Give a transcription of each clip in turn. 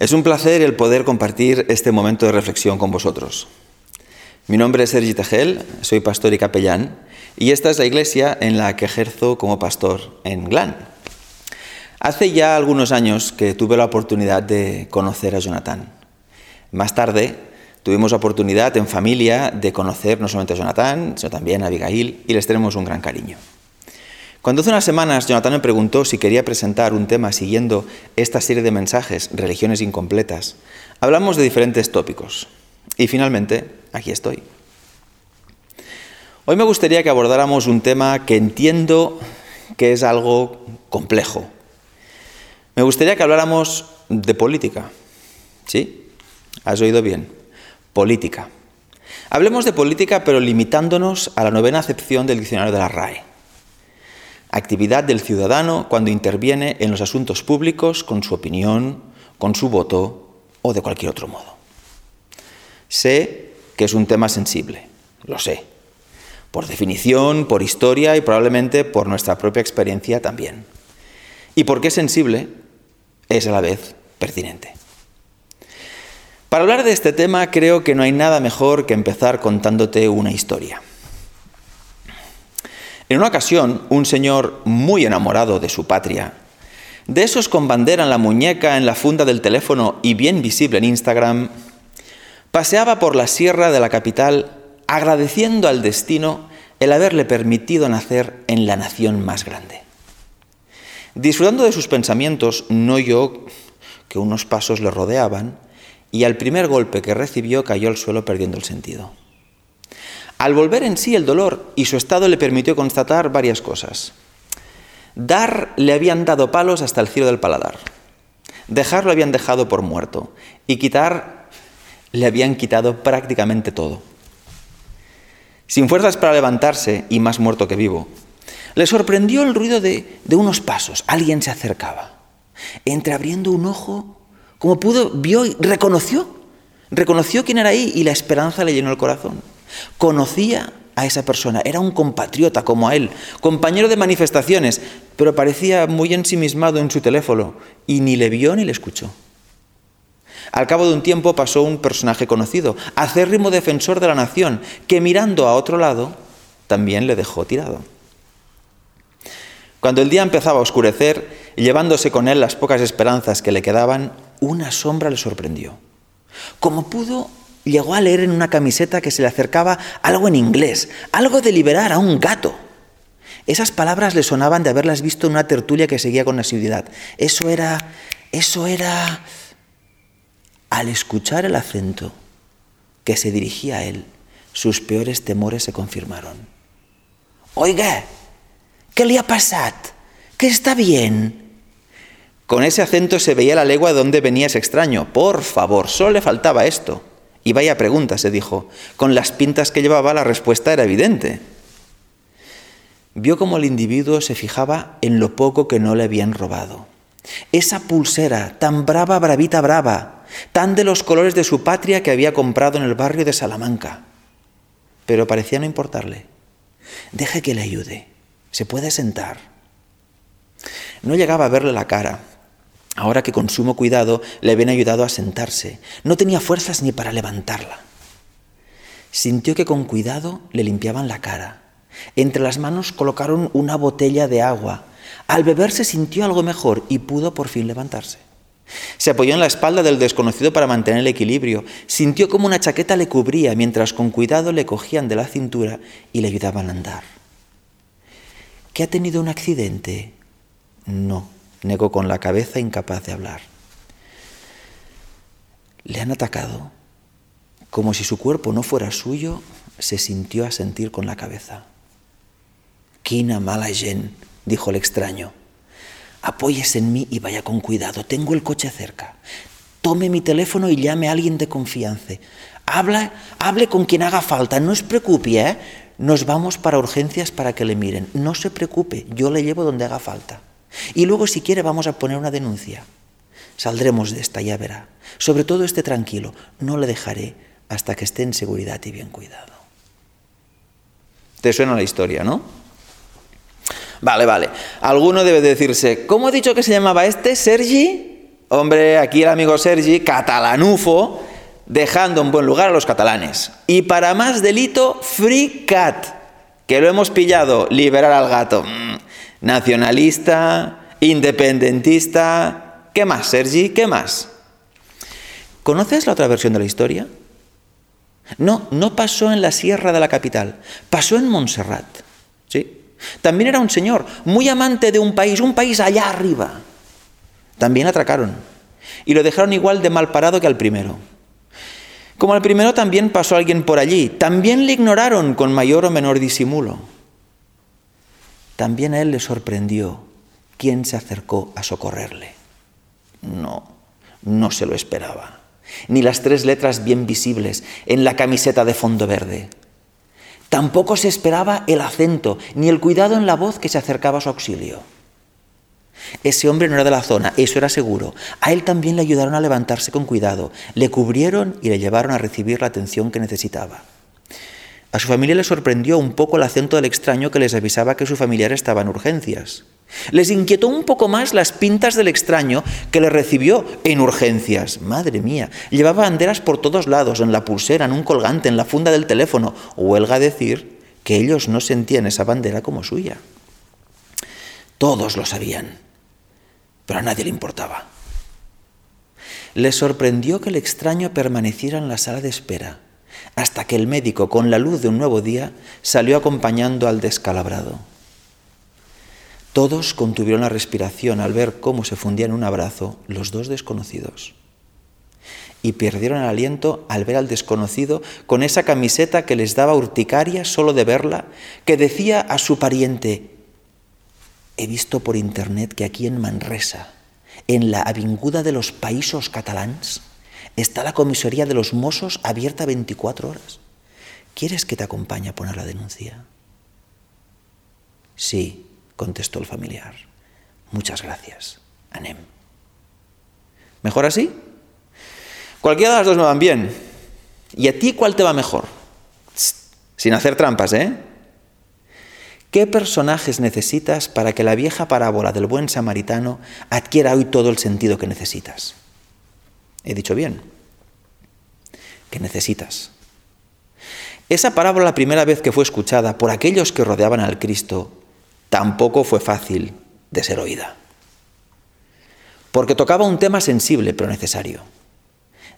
Es un placer el poder compartir este momento de reflexión con vosotros. Mi nombre es Sergi Tejel, soy pastor y capellán, y esta es la iglesia en la que ejerzo como pastor en Glan. Hace ya algunos años que tuve la oportunidad de conocer a Jonathan. Más tarde tuvimos la oportunidad en familia de conocer no solamente a Jonathan, sino también a Abigail, y les tenemos un gran cariño. Cuando hace unas semanas Jonathan me preguntó si quería presentar un tema siguiendo esta serie de mensajes, Religiones Incompletas, hablamos de diferentes tópicos. Y finalmente, aquí estoy. Hoy me gustaría que abordáramos un tema que entiendo que es algo complejo. Me gustaría que habláramos de política. ¿Sí? Has oído bien. Política. Hablemos de política, pero limitándonos a la novena acepción del diccionario de la RAE actividad del ciudadano cuando interviene en los asuntos públicos con su opinión, con su voto o de cualquier otro modo. Sé que es un tema sensible, lo sé, por definición, por historia y probablemente por nuestra propia experiencia también. Y porque es sensible, es a la vez pertinente. Para hablar de este tema creo que no hay nada mejor que empezar contándote una historia. En una ocasión, un señor muy enamorado de su patria, de esos con bandera en la muñeca, en la funda del teléfono y bien visible en Instagram, paseaba por la sierra de la capital agradeciendo al destino el haberle permitido nacer en la nación más grande. Disfrutando de sus pensamientos, no oyó que unos pasos le rodeaban y al primer golpe que recibió cayó al suelo perdiendo el sentido. Al volver en sí el dolor y su estado le permitió constatar varias cosas. Dar le habían dado palos hasta el cielo del paladar. Dejar lo habían dejado por muerto. Y quitar le habían quitado prácticamente todo. Sin fuerzas para levantarse y más muerto que vivo, le sorprendió el ruido de, unos pasos. Alguien se acercaba. Entreabriendo un ojo, como pudo, vio y reconoció. Reconoció quién era ahí y la esperanza le llenó el corazón. Conocía a esa persona, era un compatriota como a él, compañero de manifestaciones, pero parecía muy ensimismado en su teléfono y ni le vio ni le escuchó. Al cabo de un tiempo pasó un personaje conocido, acérrimo defensor de la nación, que mirando a otro lado también le dejó tirado. Cuando el día empezaba a oscurecer, llevándose con él las pocas esperanzas que le quedaban, una sombra le sorprendió. Como pudo, llegó a leer en una camiseta que se le acercaba algo en inglés, algo de liberar a un gato. Esas palabras le sonaban de haberlas visto en una tertulia que seguía con asiduidad. Eso era, eso era... Al escuchar el acento que se dirigía a él, sus peores temores se confirmaron. Oiga, ¿qué le ha pasado? ¿Qué está bien? Con ese acento se veía la legua de dónde venía ese extraño. Por favor, solo le faltaba esto. Y vaya pregunta, se dijo. Con las pintas que llevaba la respuesta era evidente. Vio como el individuo se fijaba en lo poco que no le habían robado. Esa pulsera, tan brava, bravita, brava, tan de los colores de su patria que había comprado en el barrio de Salamanca. Pero parecía no importarle. Deje que le ayude. Se puede sentar. No llegaba a verle la cara, ahora que con sumo cuidado le habían ayudado a sentarse. No tenía fuerzas ni para levantarla. Sintió que con cuidado le limpiaban la cara. Entre las manos colocaron una botella de agua. Al beber se sintió algo mejor y pudo por fin levantarse. Se apoyó en la espalda del desconocido para mantener el equilibrio. Sintió como una chaqueta le cubría mientras con cuidado le cogían de la cintura y le ayudaban a andar. ¿Que ha tenido un accidente? No negó con la cabeza incapaz de hablar. Le han atacado. Como si su cuerpo no fuera suyo, se sintió a sentir con la cabeza. Quina mala gente, dijo el extraño. Apóyese en mí y vaya con cuidado. Tengo el coche cerca. Tome mi teléfono y llame a alguien de confianza. Habla, hable con quien haga falta. No se preocupe, ¿eh? Nos vamos para urgencias para que le miren. No se preocupe, yo le llevo donde haga falta. Y luego, si quiere, vamos a poner una denuncia. Saldremos de esta, ya verá. Sobre todo esté tranquilo, no le dejaré hasta que esté en seguridad y bien cuidado. ¿Te suena la historia, no? Vale, vale. Alguno debe decirse, ¿cómo ha dicho que se llamaba este? ¿Sergi? Hombre, aquí el amigo Sergi, catalanufo, dejando en buen lugar a los catalanes. Y para más delito, free cat, que lo hemos pillado, liberar al gato. Mm, nacionalista, independentista. ¿Qué más, Sergi? ¿Qué más? ¿Conoces la otra versión de la historia? No, no pasó en la sierra de la capital, pasó en Montserrat. ¿sí? También era un señor muy amante de un país, un país allá arriba. También atracaron y lo dejaron igual de mal parado que al primero. Como al primero también pasó alguien por allí, también le ignoraron con mayor o menor disimulo. También a él le sorprendió quién se acercó a socorrerle. No, no se lo esperaba. Ni las tres letras bien visibles en la camiseta de fondo verde. Tampoco se esperaba el acento ni el cuidado en la voz que se acercaba a su auxilio. Ese hombre no era de la zona, eso era seguro. A él también le ayudaron a levantarse con cuidado, le cubrieron y le llevaron a recibir la atención que necesitaba. A su familia le sorprendió un poco el acento del extraño que les avisaba que su familiar estaba en urgencias. Les inquietó un poco más las pintas del extraño que le recibió en urgencias. Madre mía, llevaba banderas por todos lados, en la pulsera, en un colgante, en la funda del teléfono. Huelga decir que ellos no sentían esa bandera como suya. Todos lo sabían pero a nadie le importaba. Le sorprendió que el extraño permaneciera en la sala de espera, hasta que el médico, con la luz de un nuevo día, salió acompañando al descalabrado. Todos contuvieron la respiración al ver cómo se fundían en un abrazo los dos desconocidos. Y perdieron el aliento al ver al desconocido con esa camiseta que les daba urticaria solo de verla, que decía a su pariente, he visto por internet que aquí en Manresa, en la avinguda de los Paísos Catalans, está la comisaría de los Mossos abierta 24 horas. ¿Quieres que te acompañe a poner la denuncia? Sí, contestó el familiar. Muchas gracias. Anem. ¿Mejor así? Cualquiera de las dos me van bien. ¿Y a ti cuál te va mejor? sin hacer trampas, ¿eh? ¿Qué personajes necesitas para que la vieja parábola del buen samaritano adquiera hoy todo el sentido que necesitas? He dicho bien. ¿Qué necesitas? Esa parábola la primera vez que fue escuchada por aquellos que rodeaban al Cristo tampoco fue fácil de ser oída. Porque tocaba un tema sensible pero necesario,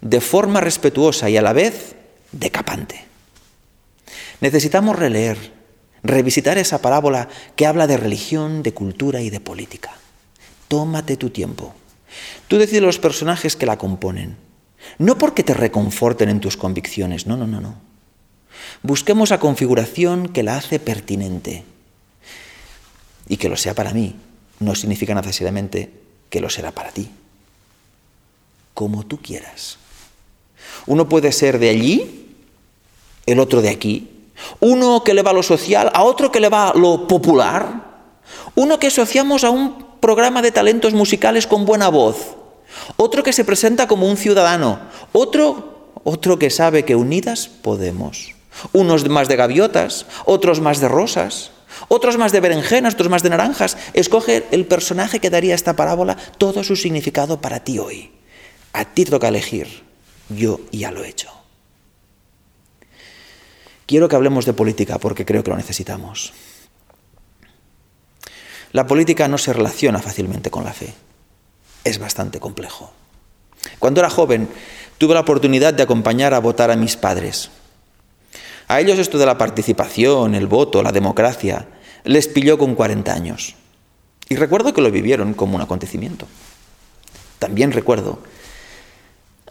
de forma respetuosa y a la vez decapante. Necesitamos releer, revisitar esa parábola que habla de religión, de cultura y de política. Tómate tu tiempo. Tú decides los personajes que la componen. No porque te reconforten en tus convicciones, no, no, no, no. Busquemos la configuración que la hace pertinente. Y que lo sea para mí no significa necesariamente que lo será para ti. Como tú quieras. Uno puede ser de allí, el otro de aquí, uno que le va a lo social, a otro que le va lo popular, uno que asociamos a un programa de talentos musicales con buena voz, otro que se presenta como un ciudadano, otro, otro que sabe que unidas podemos, unos más de gaviotas, otros más de rosas, otros más de berenjenas, otros más de naranjas. Escoge el personaje que daría esta parábola todo su significado para ti hoy. A ti toca elegir. Yo ya lo he hecho. Quiero que hablemos de política porque creo que lo necesitamos. La política no se relaciona fácilmente con la fe. Es bastante complejo. Cuando era joven, tuve la oportunidad de acompañar a votar a mis padres. A ellos esto de la participación, el voto, la democracia, les pilló con 40 años. Y recuerdo que lo vivieron como un acontecimiento. También recuerdo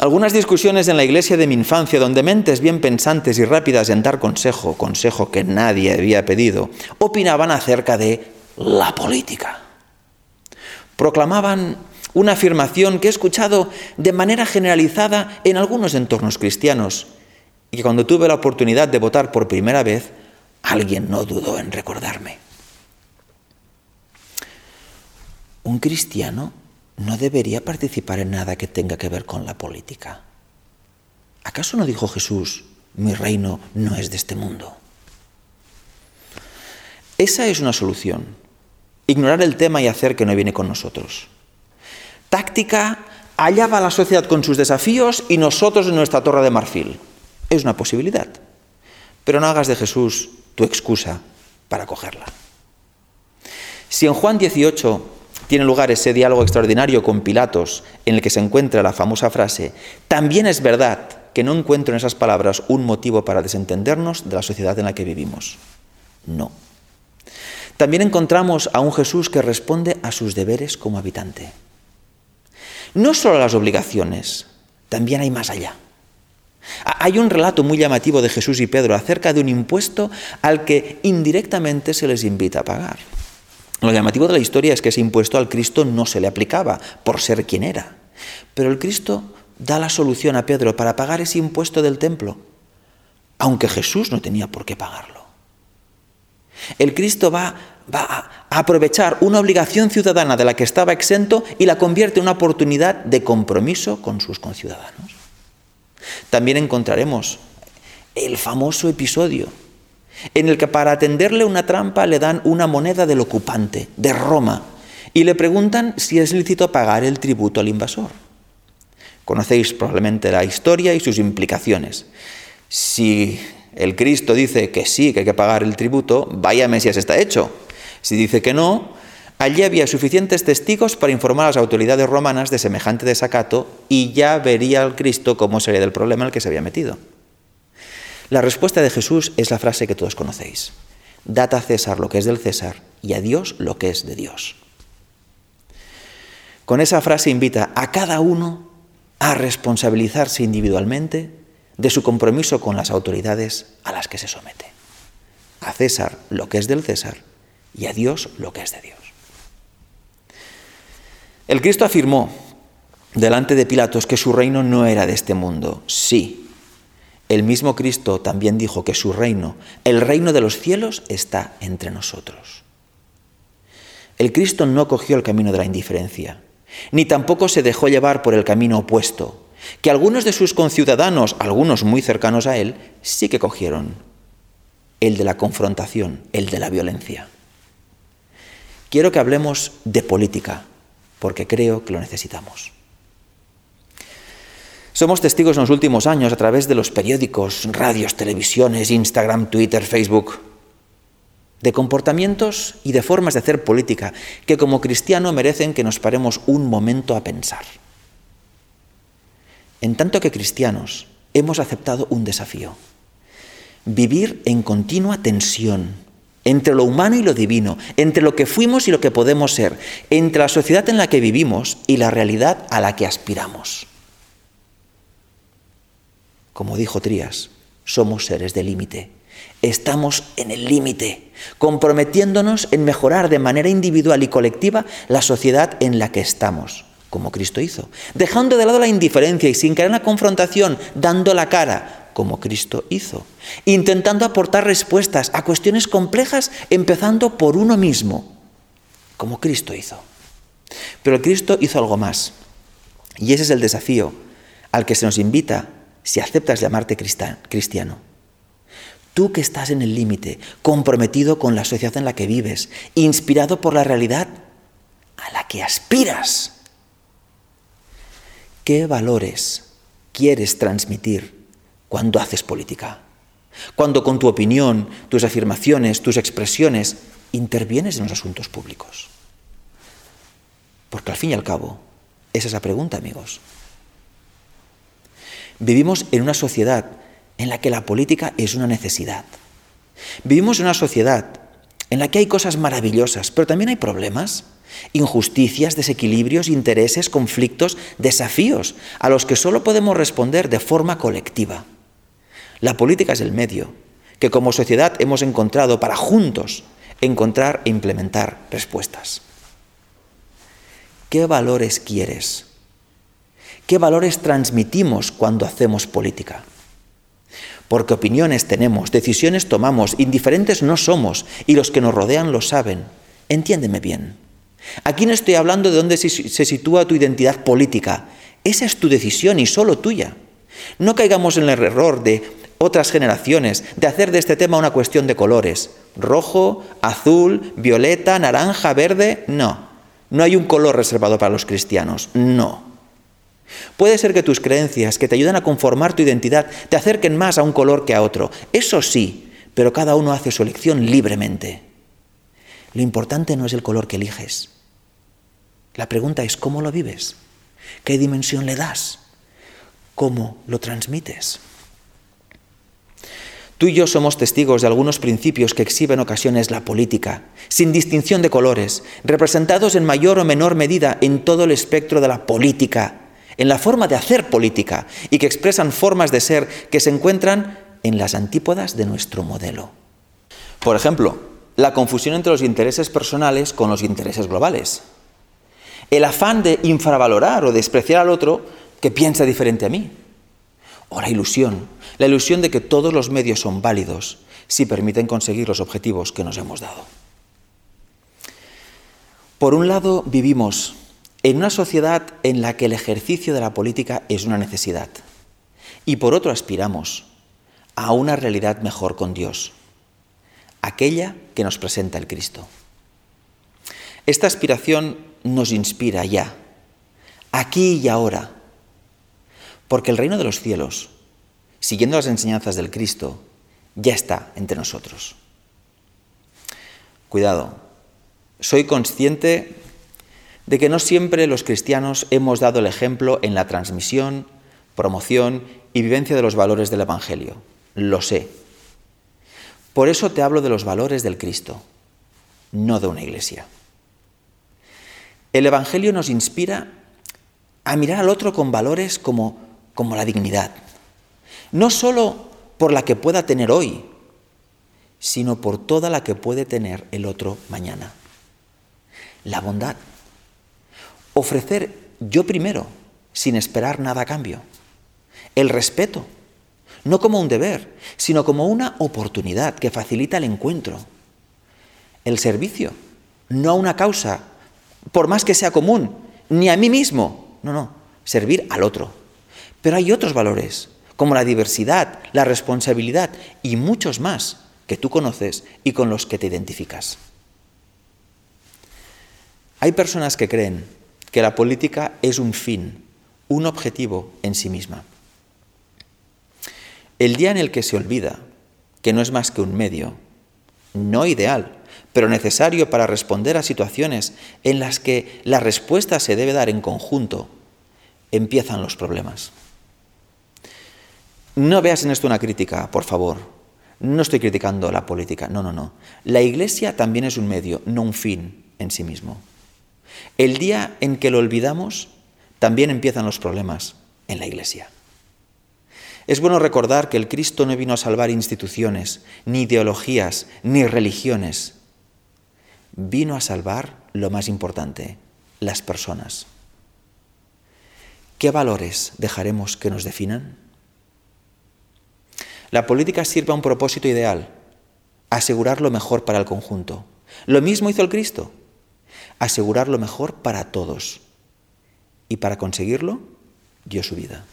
algunas discusiones en la iglesia de mi infancia, donde mentes bien pensantes y rápidas en dar consejo, consejo que nadie había pedido, opinaban acerca de la política. Proclamaban una afirmación que he escuchado de manera generalizada en algunos entornos cristianos y que cuando tuve la oportunidad de votar por primera vez, alguien no dudó en recordarme. Un cristiano no debería participar en nada que tenga que ver con la política. ¿Acaso no dijo Jesús, mi reino no es de este mundo? Esa es una solución. Ignorar el tema y hacer que no viene con nosotros. Táctica Allá va la sociedad con sus desafíos y nosotros en nuestra torre de marfil. Es una posibilidad. Pero no hagas de Jesús tu excusa para cogerla. Si en Juan 18 tiene lugar ese diálogo extraordinario con Pilatos en el que se encuentra la famosa frase, también es verdad que no encuentro en esas palabras un motivo para desentendernos de la sociedad en la que vivimos. No. También encontramos a un Jesús que responde a sus deberes como habitante. No solo las obligaciones, también hay más allá. Hay un relato muy llamativo de Jesús y Pedro acerca de un impuesto al que indirectamente se les invita a pagar. Lo llamativo de la historia es que ese impuesto al Cristo no se le aplicaba por ser quien era. Pero el Cristo da la solución a Pedro para pagar ese impuesto del templo, aunque Jesús no tenía por qué pagarlo. El Cristo va, a aprovechar una obligación ciudadana de la que estaba exento y la convierte en una oportunidad de compromiso con sus conciudadanos. También encontraremos el famoso episodio en el que para atenderle una trampa le dan una moneda del ocupante, de Roma, y le preguntan si es lícito pagar el tributo al invasor. Conocéis probablemente la historia y sus implicaciones. Si el Cristo dice que sí, que hay que pagar el tributo, vaya Mesías está hecho. Si dice que no, allí había suficientes testigos para informar a las autoridades romanas de semejante desacato y ya vería al Cristo cómo sería del problema en el que se había metido. La respuesta de Jesús es la frase que todos conocéis. Dad a César lo que es del César y a Dios lo que es de Dios. Con esa frase invita a cada uno a responsabilizarse individualmente de su compromiso con las autoridades a las que se somete. A César lo que es del César y a Dios lo que es de Dios. El Cristo afirmó delante de Pilatos que su reino no era de este mundo. Sí, el mismo Cristo también dijo que su reino, el reino de los cielos, está entre nosotros. El Cristo no cogió el camino de la indiferencia, ni tampoco se dejó llevar por el camino opuesto, que algunos de sus conciudadanos, algunos muy cercanos a él, sí que cogieron, el de la confrontación, el de la violencia. Quiero que hablemos de política, porque creo que lo necesitamos. Somos testigos en los últimos años a través de los periódicos, radios, televisiones, Instagram, Twitter, Facebook, de comportamientos y de formas de hacer política que como cristiano merecen que nos paremos un momento a pensar. En tanto que cristianos hemos aceptado un desafío, vivir en continua tensión entre lo humano y lo divino, entre lo que fuimos y lo que podemos ser, entre la sociedad en la que vivimos y la realidad a la que aspiramos. Como dijo Trías, somos seres de límite. Estamos en el límite, comprometiéndonos en mejorar de manera individual y colectiva la sociedad en la que estamos, como Cristo hizo, dejando de lado la indiferencia y sin caer en la confrontación, dando la cara, como Cristo hizo, intentando aportar respuestas a cuestiones complejas, empezando por uno mismo, como Cristo hizo. Pero Cristo hizo algo más, y ese es el desafío al que se nos invita si aceptas llamarte cristiano. Tú que estás en el límite, comprometido con la sociedad en la que vives, inspirado por la realidad a la que aspiras. ¿Qué valores quieres transmitir cuando haces política? Cuando con tu opinión, tus afirmaciones, tus expresiones intervienes en los asuntos públicos. Porque al fin y al cabo, esa es la pregunta, amigos. Vivimos en una sociedad en la que la política es una necesidad. Vivimos en una sociedad en la que hay cosas maravillosas, pero también hay problemas, injusticias, desequilibrios, intereses, conflictos, desafíos a los que solo podemos responder de forma colectiva. La política es el medio que como sociedad hemos encontrado para juntos encontrar e implementar respuestas. ¿Qué valores quieres? ¿Qué valores transmitimos cuando hacemos política? Porque opiniones tenemos, decisiones tomamos, indiferentes no somos y los que nos rodean lo saben. Entiéndeme bien. Aquí no estoy hablando de dónde se sitúa tu identidad política. Esa es tu decisión y solo tuya. No caigamos en el error de otras generaciones de hacer de este tema una cuestión de colores. Rojo, azul, violeta, naranja, verde. No. No hay un color reservado para los cristianos. No. Puede ser que tus creencias, que te ayudan a conformar tu identidad, te acerquen más a un color que a otro. Eso sí, pero cada uno hace su elección libremente. Lo importante no es el color que eliges. La pregunta es cómo lo vives, qué dimensión le das, cómo lo transmites. Tú y yo somos testigos de algunos principios que exhiben en ocasiones la política, sin distinción de colores, representados en mayor o menor medida en todo el espectro de la política, en la forma de hacer política, y que expresan formas de ser que se encuentran en las antípodas de nuestro modelo. Por ejemplo, la confusión entre los intereses personales con los intereses globales. El afán de infravalorar o despreciar al otro que piensa diferente a mí. O la ilusión la ilusión de que todos los medios son válidos si permiten conseguir los objetivos que nos hemos dado. Por un lado, vivimos en una sociedad en la que el ejercicio de la política es una necesidad y por otro aspiramos a una realidad mejor con Dios, aquella que nos presenta el Cristo. Esta aspiración nos inspira ya, aquí y ahora, porque el reino de los cielos siguiendo las enseñanzas del Cristo, ya está entre nosotros. Cuidado, soy consciente de que no siempre los cristianos hemos dado el ejemplo en la transmisión, promoción y vivencia de los valores del Evangelio. Lo sé. Por eso te hablo de los valores del Cristo, no de una iglesia. El Evangelio nos inspira a mirar al otro con valores como, como la dignidad, no solo por la que pueda tener hoy, sino por toda la que puede tener el otro mañana. La bondad. Ofrecer yo primero, sin esperar nada a cambio. El respeto, no como un deber, sino como una oportunidad que facilita el encuentro. El servicio, no a una causa, por más que sea común, ni a mí mismo, no, no, servir al otro. Pero hay otros valores como la diversidad, la responsabilidad y muchos más que tú conoces y con los que te identificas. Hay personas que creen que la política es un fin, un objetivo en sí misma. El día en el que se olvida que no es más que un medio, no ideal, pero necesario para responder a situaciones en las que la respuesta se debe dar en conjunto, empiezan los problemas. No veas en esto una crítica, por favor. No estoy criticando la política, no, no, no. La iglesia también es un medio, no un fin en sí mismo. El día en que lo olvidamos, también empiezan los problemas en la iglesia. Es bueno recordar que el Cristo no vino a salvar instituciones, ni ideologías, ni religiones. Vino a salvar lo más importante, las personas. ¿Qué valores dejaremos que nos definan? La política sirve a un propósito ideal, asegurar lo mejor para el conjunto. Lo mismo hizo el Cristo, asegurar lo mejor para todos. Y para conseguirlo, dio su vida.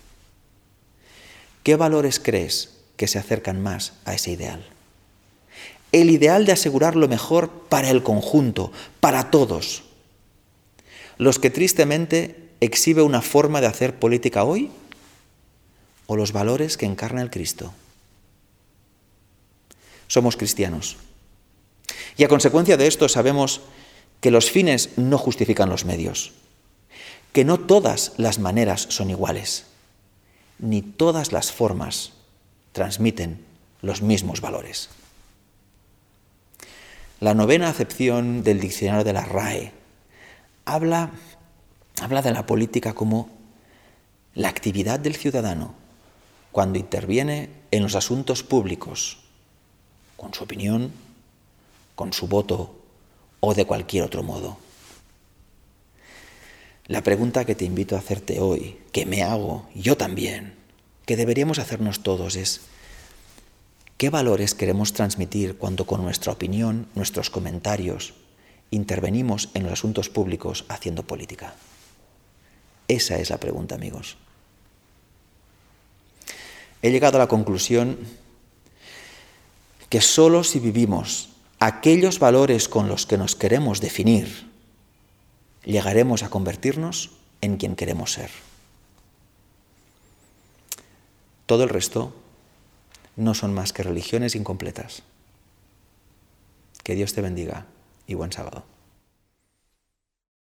¿Qué valores crees que se acercan más a ese ideal? El ideal de asegurar lo mejor para el conjunto, para todos. Los que tristemente exhibe una forma de hacer política hoy o los valores que encarna el Cristo somos cristianos. Y a consecuencia de esto sabemos que los fines no justifican los medios, que no todas las maneras son iguales, ni todas las formas transmiten los mismos valores. La novena acepción del diccionario de la RAE habla, habla de la política como la actividad del ciudadano cuando interviene en los asuntos públicos con su opinión, con su voto o de cualquier otro modo. La pregunta que te invito a hacerte hoy, que me hago, yo también, que deberíamos hacernos todos es, ¿qué valores queremos transmitir cuando con nuestra opinión, nuestros comentarios, intervenimos en los asuntos públicos haciendo política? Esa es la pregunta, amigos. He llegado a la conclusión que solo si vivimos aquellos valores con los que nos queremos definir, llegaremos a convertirnos en quien queremos ser. Todo el resto no son más que religiones incompletas. Que Dios te bendiga y buen sábado.